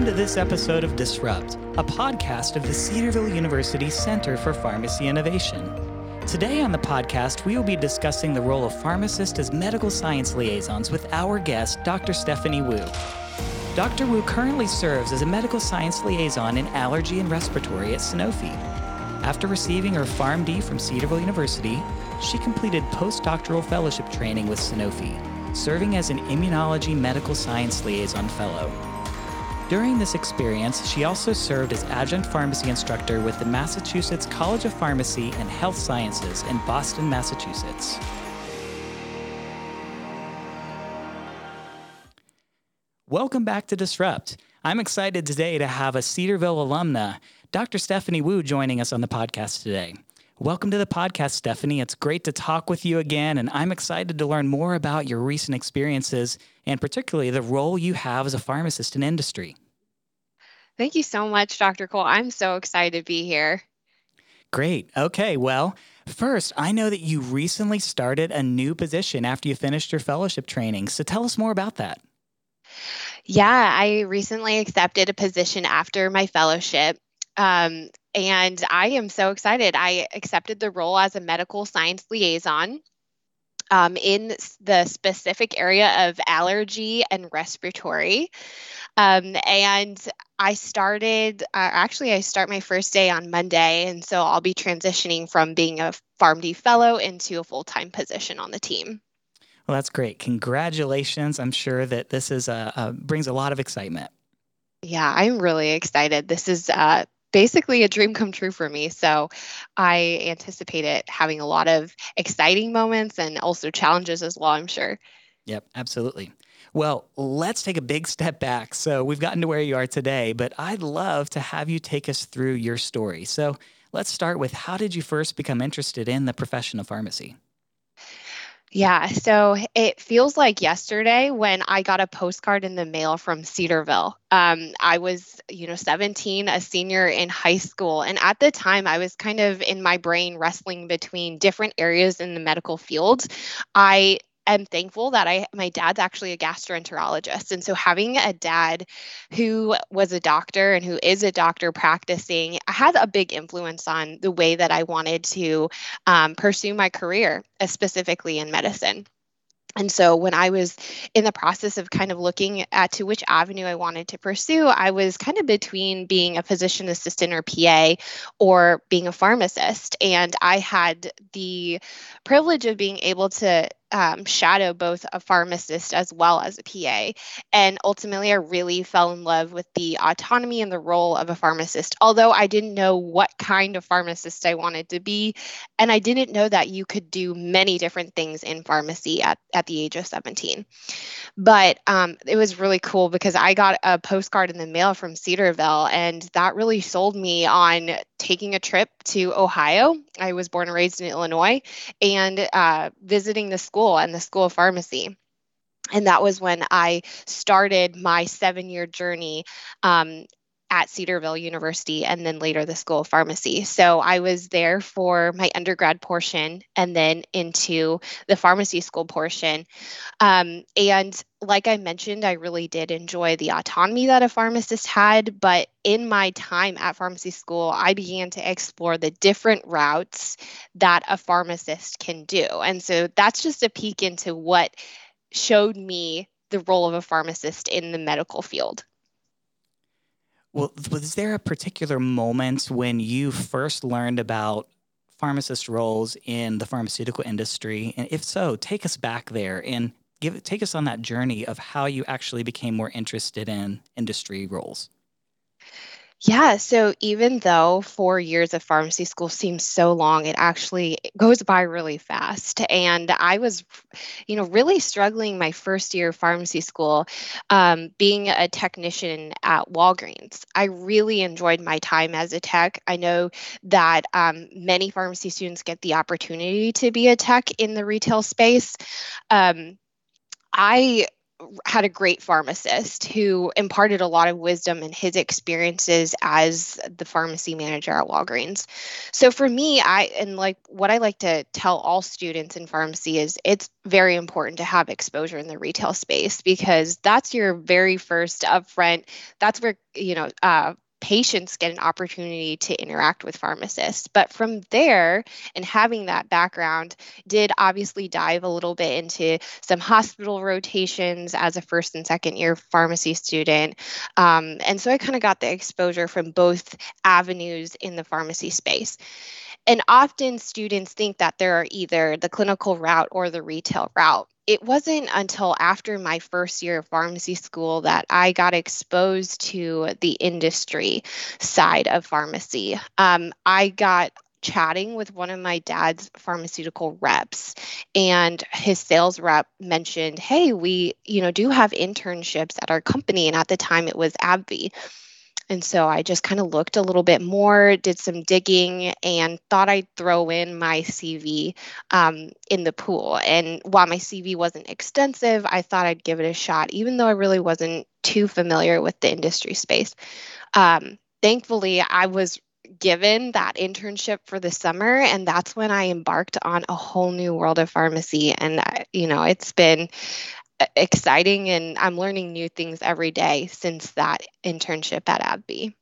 Welcome to this episode of Disrupt, a podcast of the Cedarville University Center for Pharmacy Innovation. Today on the podcast, we will be discussing the role of pharmacists as medical science liaisons with our guest, Dr. Stephanie Wu. Dr. Wu currently serves as a medical science liaison in allergy and respiratory at Sanofi. After receiving her PharmD from Cedarville University, she completed postdoctoral fellowship training with Sanofi, serving as an immunology medical science liaison fellow. During this experience, she also served as adjunct pharmacy instructor with the Massachusetts College of Pharmacy and Health Sciences in Boston, Massachusetts. Welcome back to Disrupt. I'm excited today to have a Cedarville alumna, Dr. Stephanie Wu, joining us on the podcast today. Welcome to the podcast, Stephanie. It's great to talk with you again, and I'm excited to learn more about your recent experiences and particularly the role you have as a pharmacist in industry. Thank you so much, Dr. Cole. I'm so excited to be here. Great. Okay. Well, first, I know that you recently started a new position after you finished your fellowship training. So tell us more about that. Yeah, I recently accepted a position after my fellowship. Um, and I am so excited. I accepted the role as a medical science liaison um, in the specific area of allergy and respiratory. Um, and I started, uh, actually, I start my first day on Monday. And so I'll be transitioning from being a PharmD fellow into a full time position on the team. Well, that's great. Congratulations. I'm sure that this is a, a brings a lot of excitement. Yeah, I'm really excited. This is uh, basically a dream come true for me. So I anticipate it having a lot of exciting moments and also challenges as well, I'm sure. Yep, absolutely. Well, let's take a big step back. So we've gotten to where you are today, but I'd love to have you take us through your story. So let's start with how did you first become interested in the profession of pharmacy? Yeah, so it feels like yesterday when I got a postcard in the mail from Cedarville. Um, I was, you know, 17, a senior in high school. And at the time, I was kind of in my brain wrestling between different areas in the medical field. I am thankful that I my dad's actually a gastroenterologist. And so having a dad who was a doctor and who is a doctor practicing had a big influence on the way that I wanted to um, pursue my career, uh, specifically in medicine. And so when I was in the process of kind of looking at to which avenue I wanted to pursue, I was kind of between being a physician assistant or PA or being a pharmacist. And I had the privilege of being able to um, shadow both a pharmacist as well as a PA. And ultimately, I really fell in love with the autonomy and the role of a pharmacist, although I didn't know what kind of pharmacist I wanted to be. And I didn't know that you could do many different things in pharmacy at, at the age of 17. But um, it was really cool because I got a postcard in the mail from Cedarville, and that really sold me on taking a trip to Ohio. I was born and raised in Illinois and uh, visiting the school school and the School of Pharmacy. And that was when I started my seven year journey um, at Cedarville University and then later the School of Pharmacy. So I was there for my undergrad portion and then into the pharmacy school portion. Um, and like I mentioned, I really did enjoy the autonomy that a pharmacist had. But in my time at pharmacy school, I began to explore the different routes that a pharmacist can do. And so that's just a peek into what showed me the role of a pharmacist in the medical field. Well, was there a particular moment when you first learned about pharmacist roles in the pharmaceutical industry? And if so, take us back there and give take us on that journey of how you actually became more interested in industry roles. Yeah. So even though four years of pharmacy school seems so long, it actually goes by really fast. And I was, you know, really struggling my first year of pharmacy school, um, being a technician at Walgreens. I really enjoyed my time as a tech. I know that um, many pharmacy students get the opportunity to be a tech in the retail space. Um, I had a great pharmacist who imparted a lot of wisdom and his experiences as the pharmacy manager at Walgreens. So for me, I and like what I like to tell all students in pharmacy is it's very important to have exposure in the retail space because that's your very first upfront. That's where you know uh, patients get an opportunity to interact with pharmacists. But from there, and having that background, did obviously dive a little bit into some hospital rotations as a first and second year pharmacy student. Um, and so I kind of got the exposure from both avenues in the pharmacy space. And often students think that there are either the clinical route or the retail route it wasn't until after my first year of pharmacy school that I got exposed to the industry side of pharmacy. Um, I got chatting with one of my dad's pharmaceutical reps and his sales rep mentioned hey we you know do have internships at our company and at the time it was AbbVie and so I just kind of looked a little bit more, did some digging, and thought I'd throw in my CV um, in the pool. And while my CV wasn't extensive, I thought I'd give it a shot, even though I really wasn't too familiar with the industry space. Um, thankfully, I was given that internship for the summer and that's when i embarked on a whole new world of pharmacy and you know it's been exciting and I'm learning new things every day since that internship at AbbVie.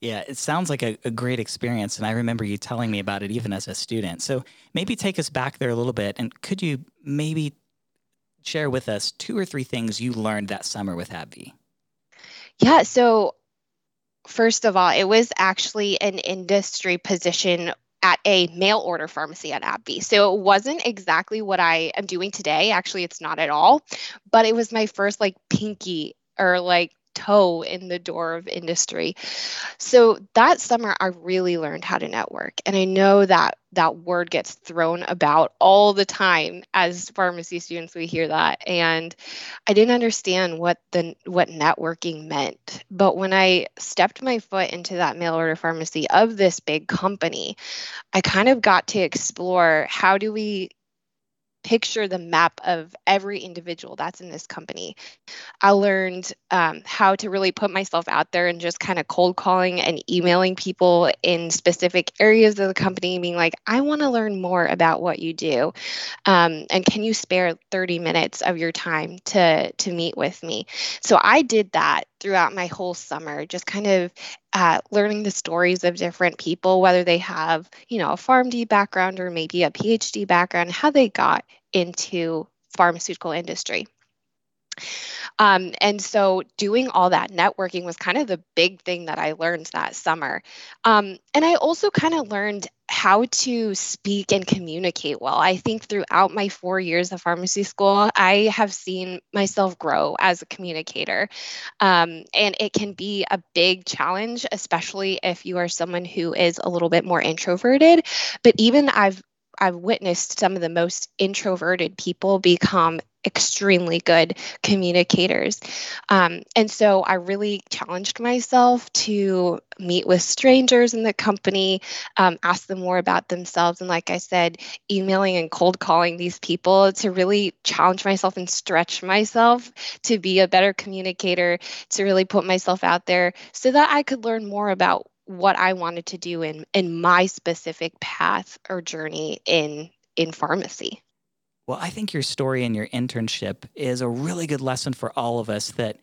Yeah, it sounds like a, a, great experience. And I remember you telling me about it even as a student. So maybe take us back there a little bit. And could you maybe share with us two or three things you learned that summer with AbbVie? Yeah. So, first of all, it was actually an industry position at a mail order pharmacy at AbbVie. So it wasn't exactly what I am doing today. Actually, it's not at all. But it was my first like pinky or like toe in the door of industry. So that summer I really learned how to network. And I know that that word gets thrown about all the time as pharmacy students we hear that and I didn't understand what the what networking meant. But when I stepped my foot into that mail order pharmacy of this big company, I kind of got to explore how do we picture the map of every individual that's in this company. I learned um, how to really put myself out there and just kind of cold calling and emailing people in specific areas of the company, being like, I want to learn more about what you do. Um, and can you spare 30 minutes of your time to, to meet with me? So I did that throughout my whole summer, just kind of uh, learning the stories of different people, whether they have, you know, a PharmD background or maybe a PhD background, how they got into pharmaceutical industry. Um, and so doing all that networking was kind of the big thing that I learned that summer. Um, and I also kind of learned how to speak and communicate well. I think throughout my four years of pharmacy school, I have seen myself grow as a communicator. Um, and it can be a big challenge, especially if you are someone who is a little bit more introverted. But even I've I've witnessed some of the most introverted people become extremely good communicators. Um, and so I really challenged myself to meet with strangers in the company, um, ask them more about themselves. And like I said, emailing and cold calling these people to really challenge myself and stretch myself to be a better communicator, to really put myself out there so that I could learn more about what I wanted to do in in my specific path or journey in in pharmacy. Well, I think your story and your internship is a really good lesson for all of us that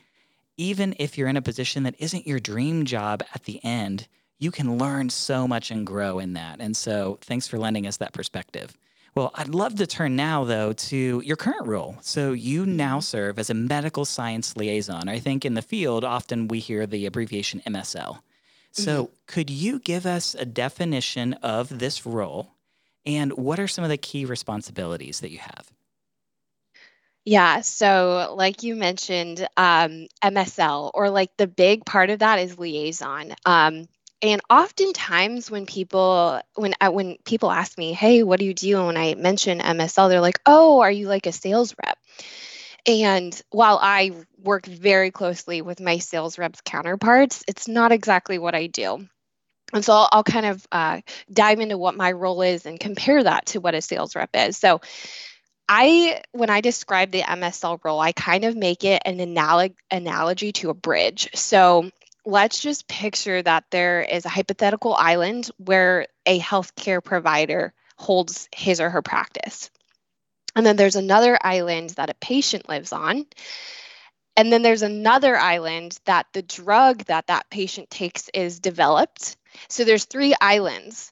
even if you're in a position that isn't your dream job at the end, you can learn so much and grow in that. And so, thanks for lending us that perspective. Well, I'd love to turn now, though, to your current role. So, you now serve as a medical science liaison. I think in the field, often we hear the abbreviation MSL. So, mm-hmm. could you give us a definition of this role and what are some of the key responsibilities that you have? Yeah, so like you mentioned, um, MSL, or like the big part of that is liaison. Um, and oftentimes when people when uh, when people ask me, "Hey, what do you do?" and when I mention MSL, they're like, "Oh, are you like a sales rep?" And while I work very closely with my sales reps counterparts, it's not exactly what I do. And so I'll, I'll kind of uh, dive into what my role is and compare that to what a sales rep is. So I, when I describe the MSL role, I kind of make it an analog- analogy to a bridge. So let's just picture that there is a hypothetical island where a healthcare provider holds his or her practice. And then there's another island that a patient lives on. And then there's another island that the drug that that patient takes is developed. So there's three islands.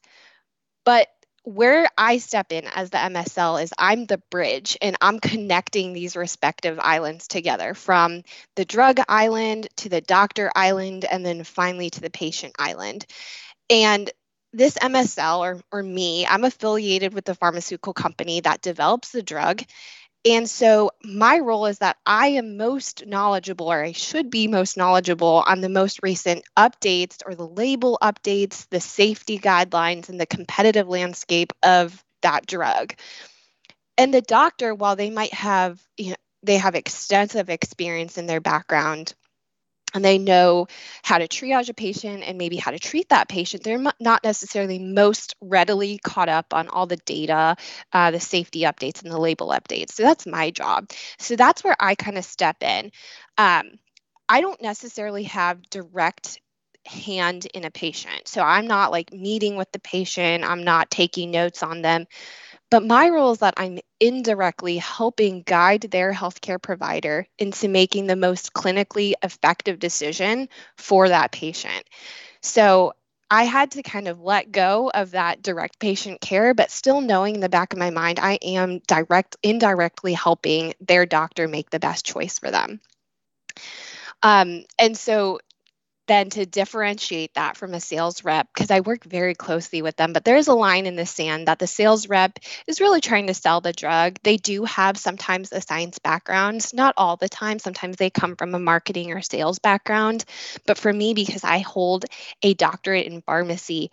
But where I step in as the MSL is I'm the bridge and I'm connecting these respective islands together from the drug island to the doctor island and then finally to the patient island. And this MSL or, or me, I'm affiliated with the pharmaceutical company that develops the drug. And so my role is that I am most knowledgeable, or I should be most knowledgeable on the most recent updates or the label updates, the safety guidelines, and the competitive landscape of that drug. And the doctor, while they might have, you know, they have extensive experience in their background and they know how to triage a patient and maybe how to treat that patient, they're not necessarily most readily caught up on all the data, uh, the safety updates, and the label updates. So that's my job. So that's where I kind of step in. Um, I don't necessarily have direct hand in a patient. So I'm not like meeting with the patient, I'm not taking notes on them. But my role is that I'm indirectly helping guide their healthcare provider into making the most clinically effective decision for that patient. So I had to kind of let go of that direct patient care, but still knowing in the back of my mind, I am direct, indirectly helping their doctor make the best choice for them. Um, and so then to differentiate that from a sales rep, because I work very closely with them, but there's a line in the sand that the sales rep is really trying to sell the drug. They do have sometimes a science background, not all the time. Sometimes they come from a marketing or sales background. But for me, because I hold a doctorate in pharmacy,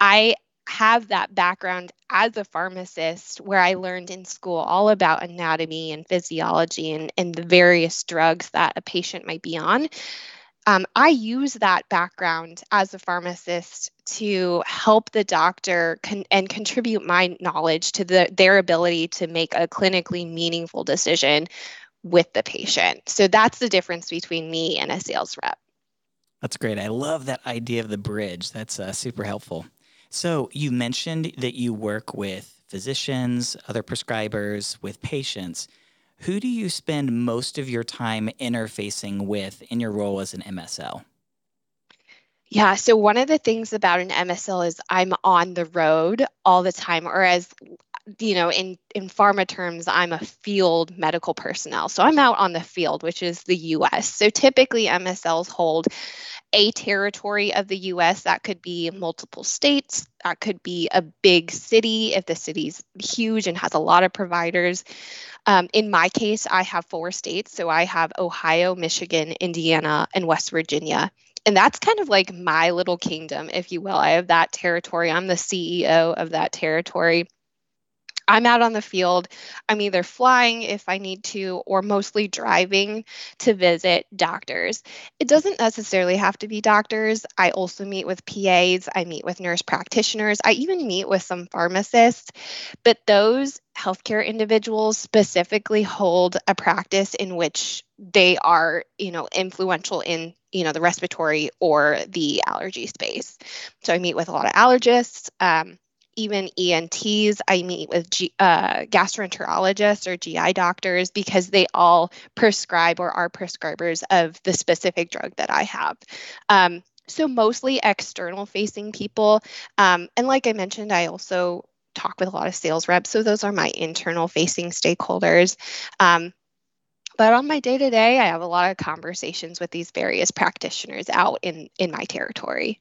I have that background as a pharmacist where I learned in school all about anatomy and physiology and, and the various drugs that a patient might be on um, I use that background as a pharmacist to help the doctor con- and contribute my knowledge to the, their ability to make a clinically meaningful decision with the patient. So that's the difference between me and a sales rep. That's great. I love that idea of the bridge. That's uh, super helpful. So you mentioned that you work with physicians, other prescribers, with patients who do you spend most of your time interfacing with in your role as an MSL? Yeah, so one of the things about an MSL is I'm on the road all the time, or as you know, in in pharma terms, I'm a field medical personnel. So I'm out on the field, which is the US. So typically MSLs hold a territory of the US. That could be multiple states, that could be a big city if the city's huge and has a lot of providers. Um, in my case, I have four states. So I have Ohio, Michigan, Indiana, and West Virginia. And that's kind of like my little kingdom, if you will. I have that territory. I'm the CEO of that territory. I'm out on the field. I'm either flying if I need to or mostly driving to visit doctors. It doesn't necessarily have to be doctors. I also meet with PAs, I meet with nurse practitioners, I even meet with some pharmacists, but those healthcare individuals specifically hold a practice in which they are, you know, influential in you know the respiratory or the allergy space so i meet with a lot of allergists um, even ENTs. I meet with G, uh, gastroenterologists or GI doctors because they all prescribe or are prescribers of the specific drug that I have. Um, so mostly external facing people. Um, and like I mentioned, I also talk with a lot of sales reps. So those are my internal facing stakeholders. Um, but on my day to day, I have a lot of conversations with these various practitioners out in in my territory.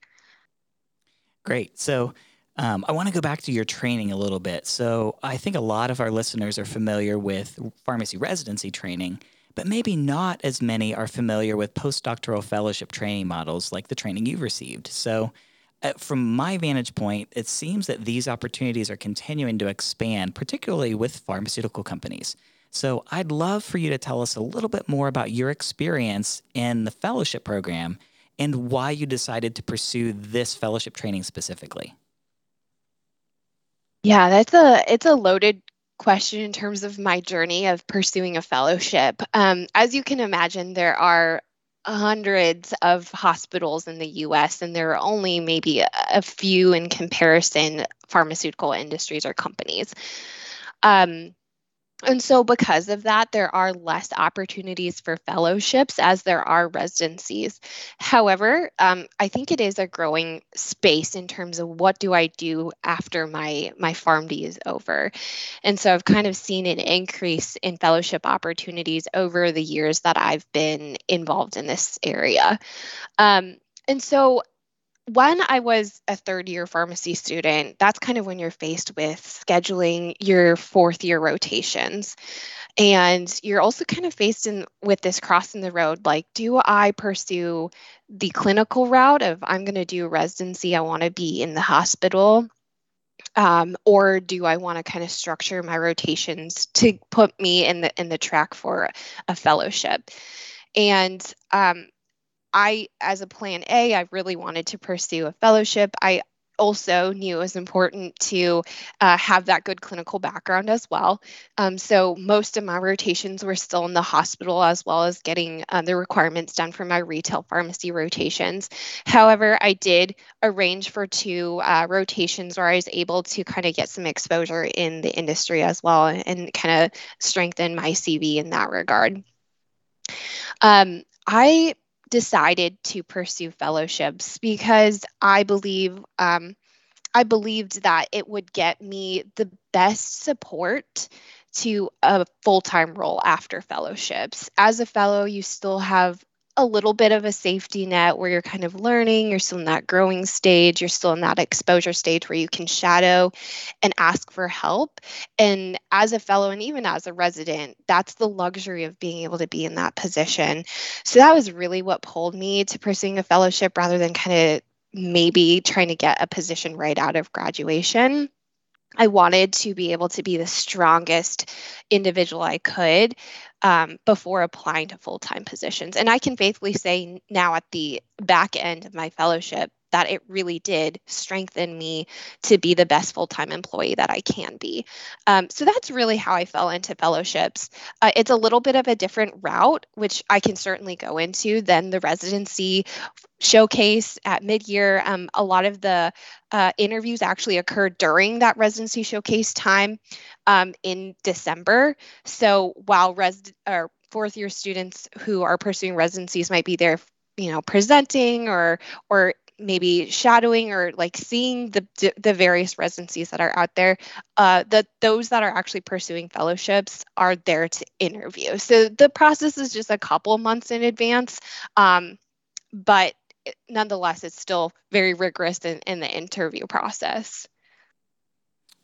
Great. So um, I want to go back to your training a little bit. So, I think a lot of our listeners are familiar with pharmacy residency training, but maybe not as many are familiar with postdoctoral fellowship training models like the training you've received. So, uh, from my vantage point, it seems that these opportunities are continuing to expand, particularly with pharmaceutical companies. So, I'd love for you to tell us a little bit more about your experience in the fellowship program and why you decided to pursue this fellowship training specifically. Yeah, that's a it's a loaded question in terms of my journey of pursuing a fellowship. Um, as you can imagine, there are hundreds of hospitals in the US, and there are only maybe a, few in comparison pharmaceutical industries or companies. Um, and so, because of that, there are less opportunities for fellowships as there are residencies. However, um, I think it is a growing space in terms of what do I do after my my PharmD is over. And so, I've kind of seen an increase in fellowship opportunities over the years that I've been involved in this area. Um, and so, when I was a third year pharmacy student, that's kind of when you're faced with scheduling your fourth year rotations. And you're also kind of faced in with this crossing the road like, do I pursue the clinical route of I'm going to do residency, I want to be in the hospital? Um, or do I want to kind of structure my rotations to put me in the in the track for a fellowship? And um, I, as a plan A, I really wanted to pursue a fellowship. I also knew it was important to uh, have that good clinical background as well. Um, so most of my rotations were still in the hospital as well as getting uh, the requirements done for my retail pharmacy rotations. However, I did arrange for two uh, rotations where I was able to kind of get some exposure in the industry as well and kind of strengthen my CV in that regard. Um, I decided to pursue fellowships because I believe um, I believed that it would get me the best support to a full time role after fellowships. As a fellow, you still have a little bit of a safety net where you're kind of learning, you're still in that growing stage, you're still in that exposure stage where you can shadow and ask for help. And as a fellow and even as a resident, that's the luxury of being able to be in that position. So that was really what pulled me to pursuing a fellowship rather than kind of maybe trying to get a position right out of graduation. I wanted to be able to be the strongest individual I could um, before applying to full time positions. And I can faithfully say now at the back end of my fellowship that it really did strengthen me to be the best full time employee that I can be. Um, so that's really how I fell into fellowships. Uh, it's a little bit of a different route, which I can certainly go into than the residency showcase at mid-year um, a lot of the uh, interviews actually occurred during that residency showcase time um, in december so while res or fourth year students who are pursuing residencies might be there you know presenting or or maybe shadowing or like seeing the the various residencies that are out there uh that those that are actually pursuing fellowships are there to interview. So the process is just a couple months in advance um but nonetheless it's still very rigorous in, in the interview process.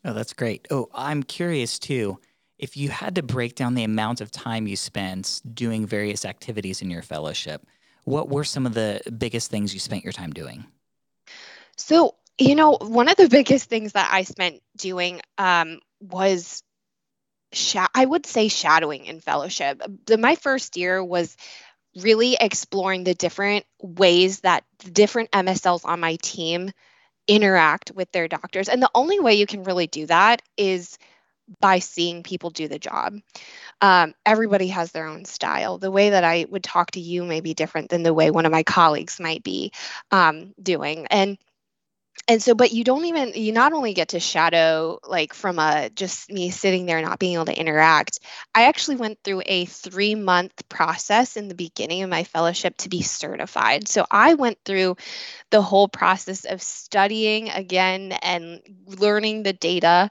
Oh that's great. Oh i'm curious too if you had to break down the amount of time you spent doing various activities in your fellowship what were some of the biggest things you spent your time doing? So, you know, one of the biggest things that I spent doing um, was, I would say, shadowing in fellowship. The, my first year was really exploring the different ways that the different MSLs on my team interact with their doctors. And the only way you can really do that is by seeing people do the job. Um, everybody has their own style. The way that I would talk to you may be different than the way one of my colleagues might be um, doing. And and so but you don't even you not only get to shadow like from a just me sitting there not being able to interact i actually went through a three month process in the beginning of my fellowship to be certified so i went through the whole process of studying again and learning the data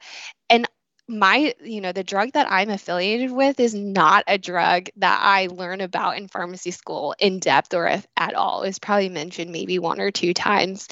and my you know the drug that i'm affiliated with is not a drug that i learn about in pharmacy school in depth or if at all. It's probably mentioned maybe one or two times.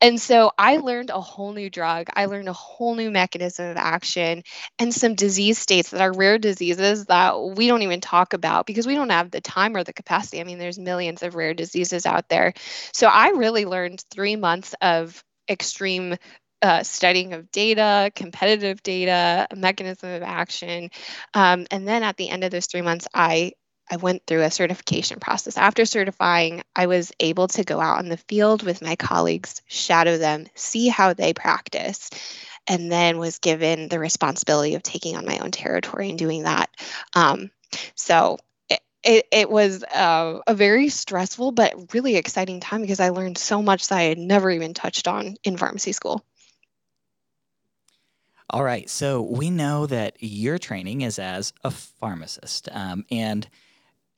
And so i learned a whole new drug. I learned a whole new mechanism of action and some disease states that are rare diseases that we don't even talk about because we don't have the time or the capacity. I mean there's millions of rare diseases out there. So i really learned three months of extreme uh, studying of data, competitive data, mechanism of action. Um, and then at the end of those three months, I I went through a certification process. After certifying, I was able to go out in the field with my colleagues, shadow them, see how they practice. and then was given the responsibility of taking on my own territory and doing that. Um, so it, it, it was uh, a very stressful but really exciting time because I learned so much that I had never even touched on in pharmacy school. All right. So we know that your training is as a pharmacist, um, and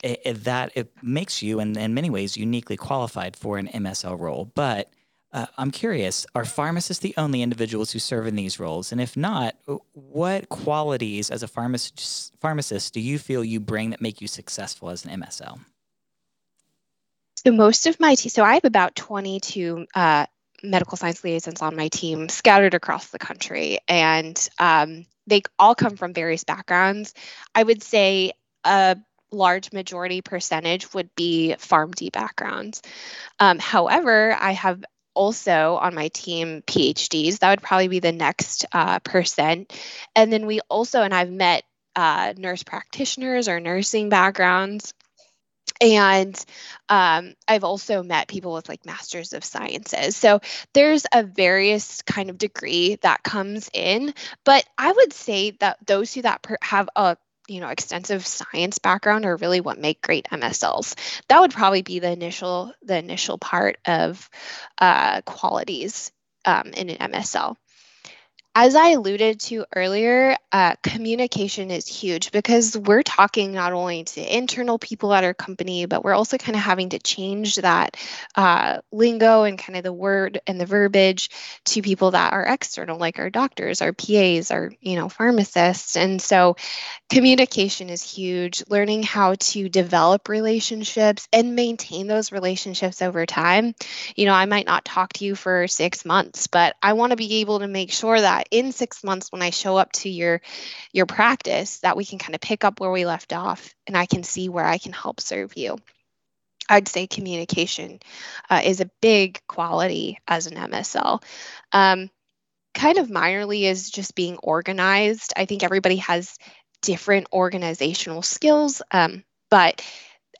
it, it, that it makes you, in, in many ways, uniquely qualified for an MSL role. But uh, I'm curious: Are pharmacists the only individuals who serve in these roles? And if not, what qualities as a pharmacist, pharmacist do you feel you bring that make you successful as an MSL? So most of my team, so I have about 22 uh, medical science liaisons on my team scattered across the country, and um, they all come from various backgrounds. I would say a large majority percentage would be PharmD backgrounds. Um, however, I have also on my team PhDs. That would probably be the next uh, percent. And then we also, and I've met uh, nurse practitioners or nursing backgrounds and um, i've also met people with like masters of sciences. So there's a various kind of degree that comes in but i would say that those who that per- have a you know extensive science background are really what make great msls that would probably be the initial the initial part of uh, qualities um, in an msl as I alluded to earlier, uh, communication is huge because we're talking not only to internal people at our company, but we're also kind of having to change that uh, lingo and kind of the word and the verbiage to people that are external, like our doctors, our PAs, our you know pharmacists. And so, communication is huge. Learning how to develop relationships and maintain those relationships over time. You know, I might not talk to you for six months, but I want to be able to make sure that in six months when i show up to your your practice that we can kind of pick up where we left off and i can see where i can help serve you. I'd say communication uh, is a big quality as an msl um, kind of minorly is just being organized. I think everybody has different organizational skills um, but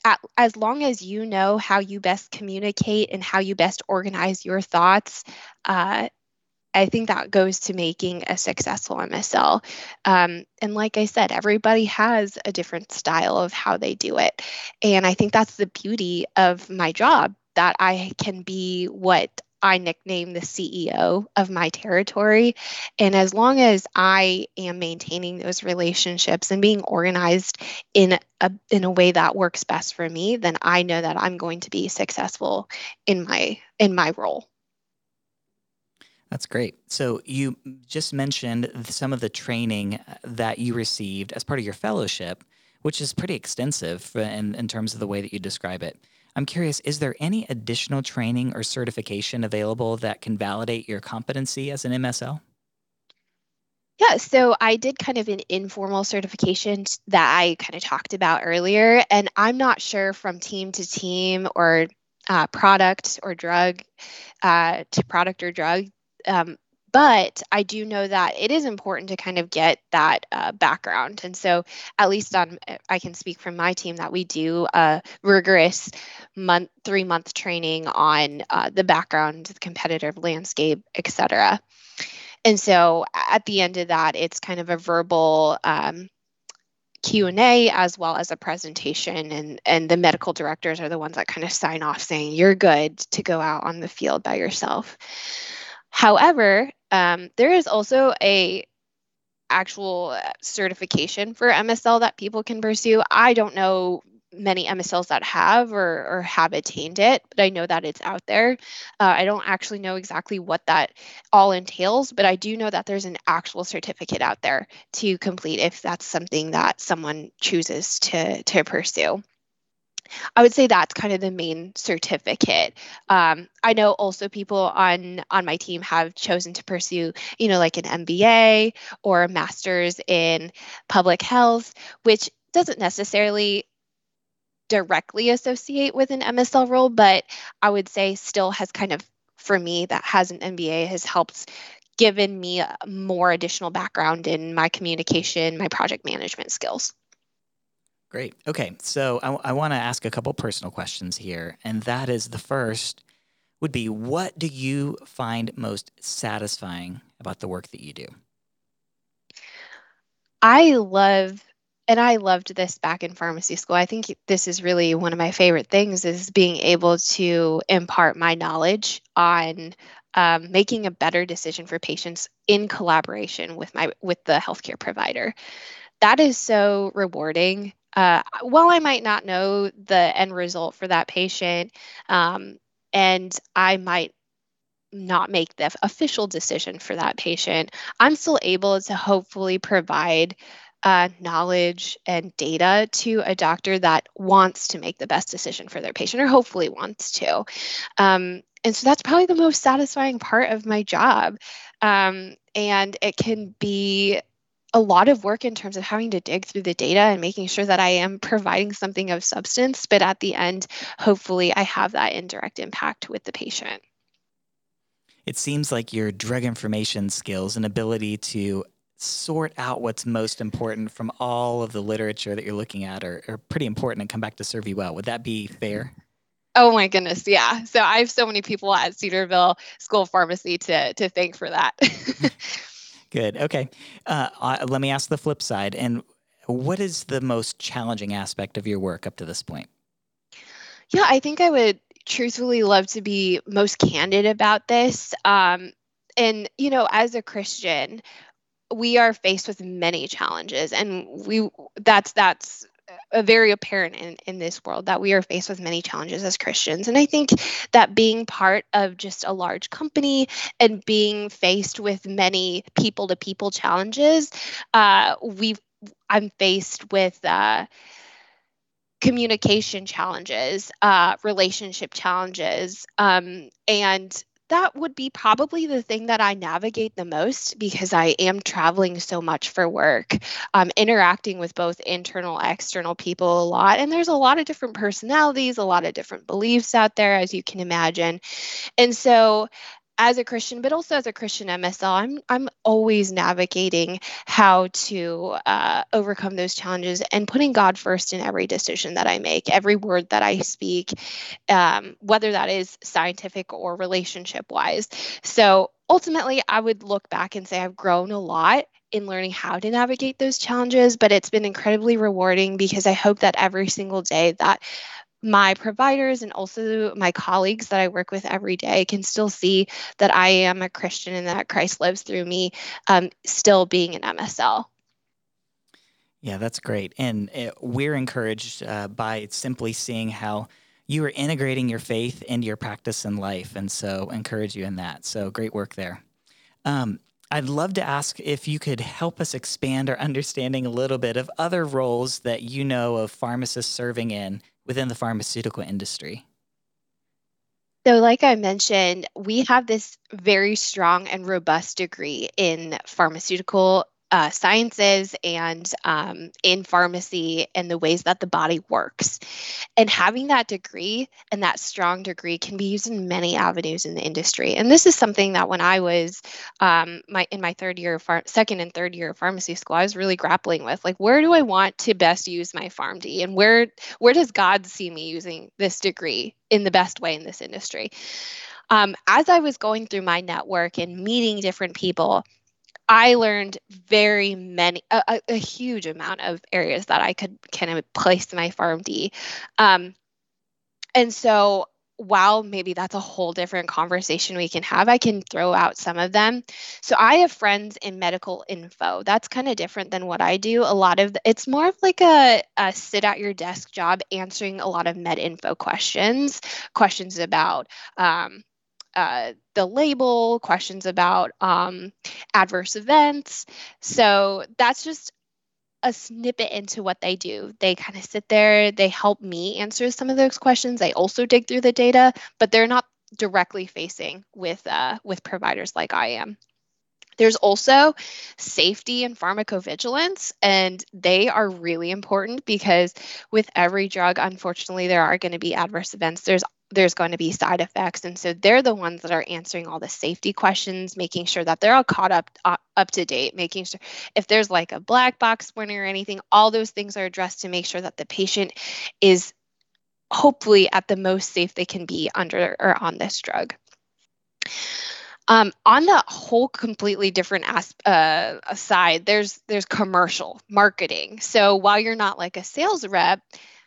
at, as long as you know how you best communicate and how you best organize your thoughts, uh, I think that goes to making a successful MSL. Um, and like I said, everybody has a different style of how they do it. And I think that's the beauty of my job that I can be what I nickname the CEO of my territory. And as long as I am maintaining those relationships and being organized in a in a way that works best for me, then I know that I'm going to be successful in my in my role. That's great. So you just mentioned some of the training that you received as part of your fellowship, which is pretty extensive in, in terms of the way that you describe it. I'm curious, is there any additional training or certification available that can validate your competency as an MSL? Yeah, so I did kind of an informal certification that I kind of talked about earlier, and I'm not sure from team to team or uh, product or drug uh, to product or drug um, but I do know that it is important to kind of get that uh, background. And so, at least on, I can speak from my team that we do a rigorous month, three month training on uh, the background, the competitive landscape, et cetera. And so, at the end of that, it's kind of a verbal um, q&a as well as a presentation and and the medical directors are the ones that kind of sign off saying you're good to go out on the field by yourself However, um, there is also a actual certification for MSL that people can pursue. I don't know many MSLs that have or, or have attained it, but I know that it's out there. Uh, I don't actually know exactly what that all entails, but I do know that there's an actual certificate out there to complete if that's something that someone chooses to to pursue. I would say that's kind of the main certificate. Um, I know also people on on my team have chosen to pursue, you know, like an MBA or a master's in public health, which doesn't necessarily directly associate with an MSL role, but I would say still has kind of for me that has an MBA has helped given me more additional background in my communication, my project management skills. Great. Okay. So I, I want to ask a couple personal questions here. And that is the first would be what do you find most satisfying about the work that you do? I love and I loved this back in pharmacy school. I think this is really one of my favorite things is being able to impart my knowledge on um, making a better decision for patients in collaboration with my with the healthcare provider. That is so rewarding. Uh, while I might not know the end result for that patient, um, and I might not make the official decision for that patient, I'm still able to hopefully provide uh, knowledge and data to a doctor that wants to make the best decision for their patient or hopefully wants to. Um, and so that's probably the most satisfying part of my job. Um, and it can be a lot of work in terms of having to dig through the data and making sure that I am providing something of substance. But at the end, hopefully, I have that indirect impact with the patient. It seems like your drug information skills and ability to sort out what's most important from all of the literature that you're looking at are, are pretty important and come back to serve you well. Would that be fair? Oh my goodness, yeah. So I have so many people at Cedarville School of Pharmacy to to thank for that. Good. Okay. Uh, let me ask the flip side. And what is the most challenging aspect of your work up to this point? Yeah, I think I would truthfully love to be most candid about this. Um, and you know, as a Christian, we are faced with many challenges and we that's that's very apparent in, in this world that we are faced with many challenges as Christians. And I think that being part of just a large company and being faced with many people to people challenges, uh, we I'm faced with uh, communication challenges, uh, relationship challenges, um, and that would be probably the thing that I navigate the most because I am traveling so much for work, um, interacting with both internal, external people a lot. And there's a lot of different personalities, a lot of different beliefs out there, as you can imagine. And so as a Christian, but also as a Christian MSL, I'm I'm always navigating how to uh, overcome those challenges and putting God first in every decision that I make, every word that I speak, um, whether that is scientific or relationship wise. So ultimately, I would look back and say I've grown a lot in learning how to navigate those challenges, but it's been incredibly rewarding because I hope that every single day that my providers and also my colleagues that I work with every day can still see that I am a Christian and that Christ lives through me, um, still being an MSL. Yeah, that's great. And uh, we're encouraged uh, by simply seeing how you are integrating your faith into your practice and life. And so, encourage you in that. So, great work there. Um, I'd love to ask if you could help us expand our understanding a little bit of other roles that you know of pharmacists serving in within the pharmaceutical industry? So, like I mentioned, we have this very strong and robust degree in pharmaceutical uh, sciences and um, in pharmacy and the ways that the body works. And having that degree and that strong degree can be used in many avenues in the industry. And this is something that when I was um, my in my third year, of second and third year of pharmacy school, I was really grappling with like, where do I want to best use my PharmD, and where where does God see me using this degree in the best way in this industry? Um, as I was going through my network and meeting different people, I learned very many, a, a, huge amount of areas that I could kind of place my PharmD. Um, and so while maybe that's a whole different conversation we can have, I can throw out some of them. So I have friends in medical info. That's kind of different than what I do. A lot of the, it's more of like a, a sit at your desk job answering a lot of med info questions, questions about um, uh, the label, questions about um, adverse events. So that's just a snippet into what they do. They kind of sit there, they help me answer some of those questions. They also dig through the data, but they're not directly facing with uh, with providers like I am. There's also safety and pharmacovigilance, and they are really important because with every drug, unfortunately, there are going to be adverse events. There's there's going to be side effects and so they're the ones that are answering all the safety questions making sure that they're all caught up uh, up to date making sure if there's like a black box warning or anything all those things are addressed to make sure that the patient is hopefully at the most safe they can be under or on this drug Um, on the whole completely different as- uh, side, there's there's commercial marketing. So while you're not like a sales rep,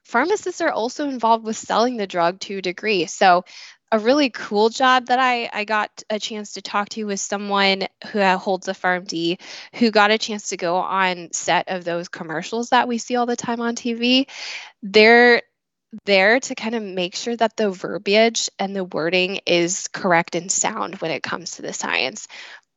pharmacists are also involved with selling the drug to a degree. So a really cool job that I, I got a chance to talk to was someone who uh, holds a PharmD who got a chance to go on set of those commercials that we see all the time on TV. They're there to kind of make sure that the verbiage and the wording is correct and sound when it comes to the science.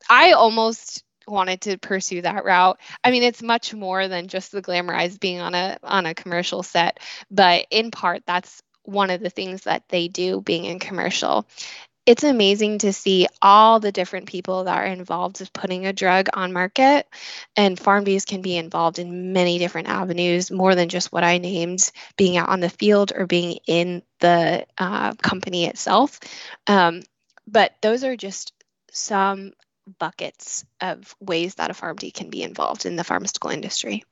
I almost wanted to pursue that route. I mean, it's much more than just the glamorized being on a on a commercial set, but in part that's one of the things that they do being in commercial. It's amazing to see all the different people that are involved with putting a drug on market. And PharmDs can be involved in many different avenues, more than just what I named being out on the field or being in the uh, company itself. Um, but those are just some buckets of ways that a PharmD can be involved in the pharmaceutical industry.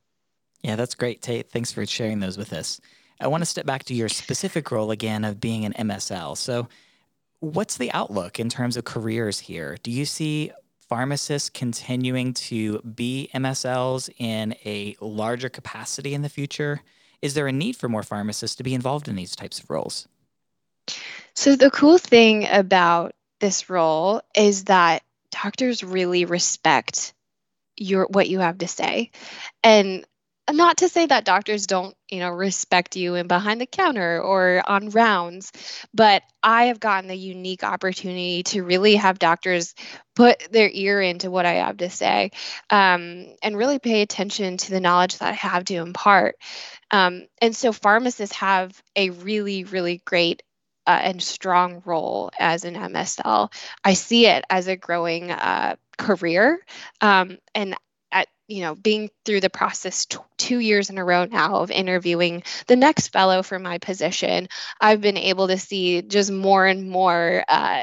Yeah, that's great, Tate. Thanks for sharing those with us. I want to step back to your specific role again of being an MSL. So, what's the outlook in terms of careers here? Do you see pharmacists continuing to be MSLs in a larger capacity in the future? Is there a need for more pharmacists to be involved in these types of roles? So, the cool thing about this role is that doctors really respect your what you have to say. And not to say that doctors don't you know respect you in behind the counter or on rounds but i have gotten the unique opportunity to really have doctors put their ear into what i have to say um, and really pay attention to the knowledge that i have to impart. Um, and so pharmacists have a really really great uh, and strong role as an msl i see it as a growing uh, career um, and at, you know, being through the process t- two years in a row now of interviewing the next fellow for my position, I've been able to see just more and more uh,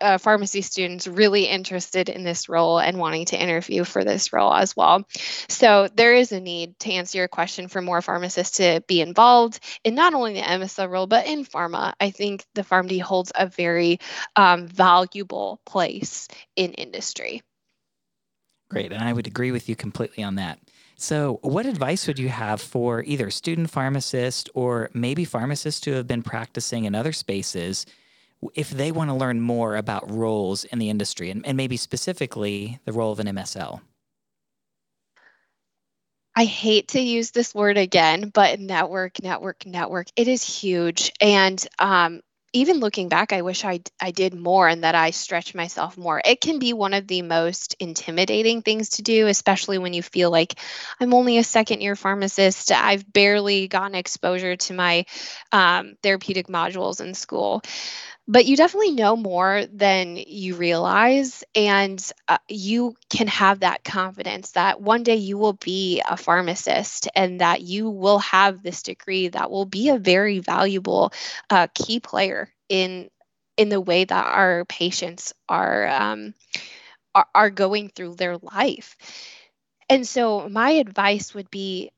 uh, pharmacy students really interested in this role and wanting to interview for this role as well. So there is a need to answer your question for more pharmacists to be involved in not only the MSL role but in pharma. I think the PharmD holds a very um, valuable place in industry. Great. And I would agree with you completely on that. So, what advice would you have for either student pharmacists or maybe pharmacists who have been practicing in other spaces if they want to learn more about roles in the industry and, and maybe specifically the role of an MSL? I hate to use this word again, but network, network, network, it is huge. And um, even looking back, I wish I, I did more and that I stretched myself more. It can be one of the most intimidating things to do, especially when you feel like I'm only a second year pharmacist. I've barely gotten exposure to my um, therapeutic modules in school but you definitely know more than you realize and uh, you can have that confidence that one day you will be a pharmacist and that you will have this degree that will be a very valuable uh, key player in in the way that our patients are, um, are are going through their life. And so my advice would be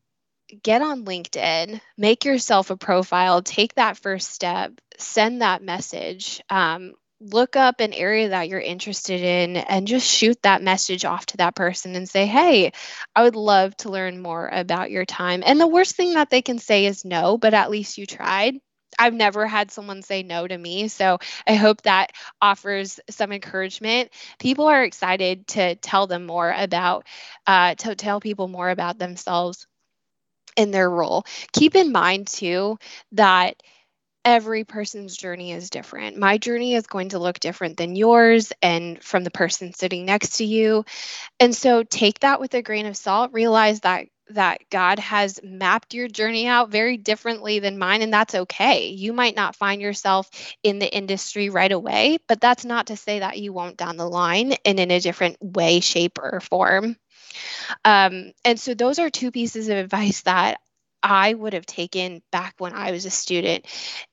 get on LinkedIn, make yourself a profile, take that first step, send that message. Um, look up an area that you're interested in and just shoot that message off to that person and say, Hey, I would love to learn more about your time. And the worst thing that they can say is no, but at least you tried. I've never had someone say no to me. So I hope that offers some encouragement. People are excited to tell them more about, uh, to tell people more about themselves in their role. Keep in mind, too, that every person's journey is different. My journey is going to look different than yours and from the person sitting next to you. And so take that with a grain of salt. Realize that that God has mapped your journey out very differently than mine, and that's okay. You might not find yourself in the industry right away, but that's not to say that you won't down the line and in a different way, shape, or form. Um, and so, those are two pieces of advice that I would have taken back when I was a student.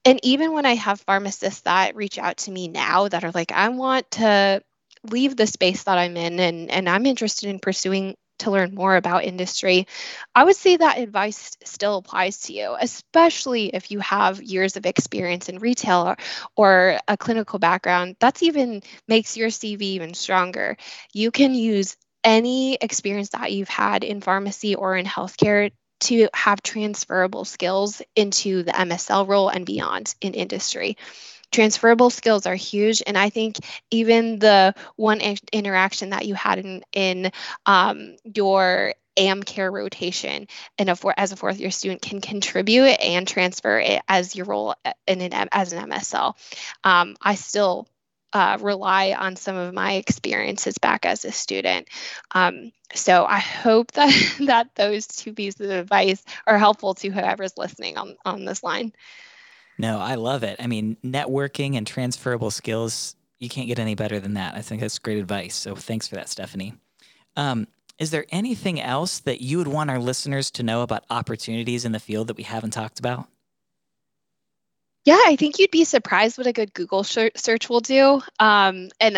And even when I have pharmacists that reach out to me now that are like, I want to leave the space that I'm in and, and I'm interested in pursuing to learn more about industry, I would say that advice still applies to you, especially if you have years of experience in retail or, or a clinical background. That's even makes your CV even stronger. You can use any experience that you've had in pharmacy or in healthcare to have transferable skills into the MSL role and beyond in industry transferable skills are huge and i think even the one in- interaction that you had in in um, your AmCare rotation and a for, as a fourth year student can contribute and transfer it as your role in an as an MSL. Um, I still uh, rely on some of my experiences back as a student. Um, so I hope that that those two pieces of advice are helpful to whoever's listening on on this line. No, I love it. I mean, networking and transferable skills, you can't get any better than that. I think that's great advice. So thanks for that, Stephanie. Um, is there anything else that you would want our listeners to know about opportunities in the field that we haven't talked about? Yeah, I think you'd be surprised what a good Google search will do. Um, and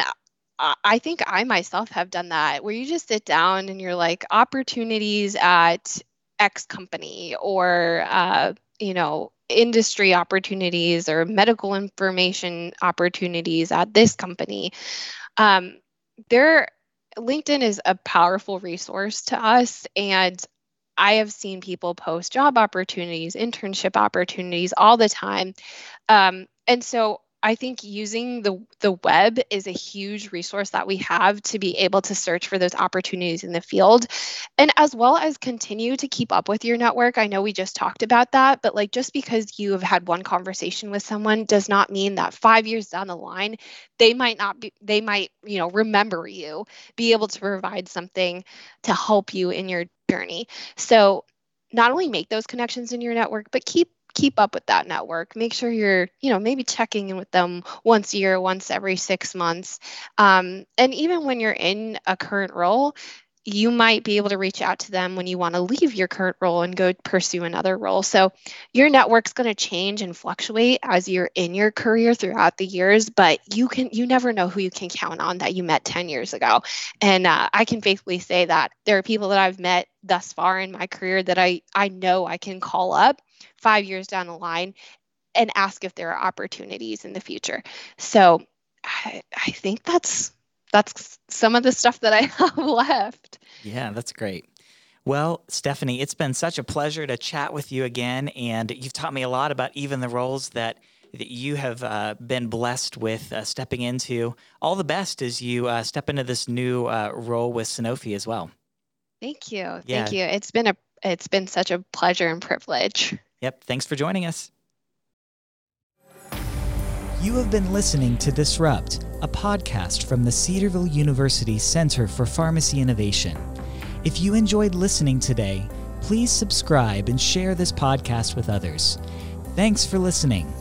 I think I myself have done that where you just sit down and you're like, opportunities at X company or, uh, you know, industry opportunities or medical information opportunities at this company. Um, there, LinkedIn is a powerful resource to us, and I have seen people post job opportunities, internship opportunities all the time. Um, and so I think using the the web is a huge resource that we have to be able to search for those opportunities in the field and as well as continue to keep up with your network. I know we just talked about that, but like just because you have had one conversation with someone does not mean that 5 years down the line they might not be they might, you know, remember you, be able to provide something to help you in your journey. So not only make those connections in your network, but keep keep up with that network make sure you're you know maybe checking in with them once a year once every six months um, and even when you're in a current role you might be able to reach out to them when you want to leave your current role and go pursue another role. So your network's going to change and fluctuate as you're in your career throughout the years, but you can you never know who you can count on that you met 10 years ago. And uh, I can faithfully say that there are people that I've met thus far in my career that I I know I can call up five years down the line and ask if there are opportunities in the future. So I, I think that's that's some of the stuff that I have left. Yeah, that's great. Well, Stephanie, it's been such a pleasure to chat with you again, and you've taught me a lot about even the roles that that you have uh, been blessed with uh, stepping into. All the best as you uh, step into this new uh, role with Sanofi as well. Thank you. Yeah. Thank you. It's been a it's been such a pleasure and privilege. Yep. Thanks for joining us. You have been listening to Disrupt, a podcast from the Cedarville University Center for Pharmacy Innovation. If you enjoyed listening today, please subscribe and share this podcast with others. Thanks for listening.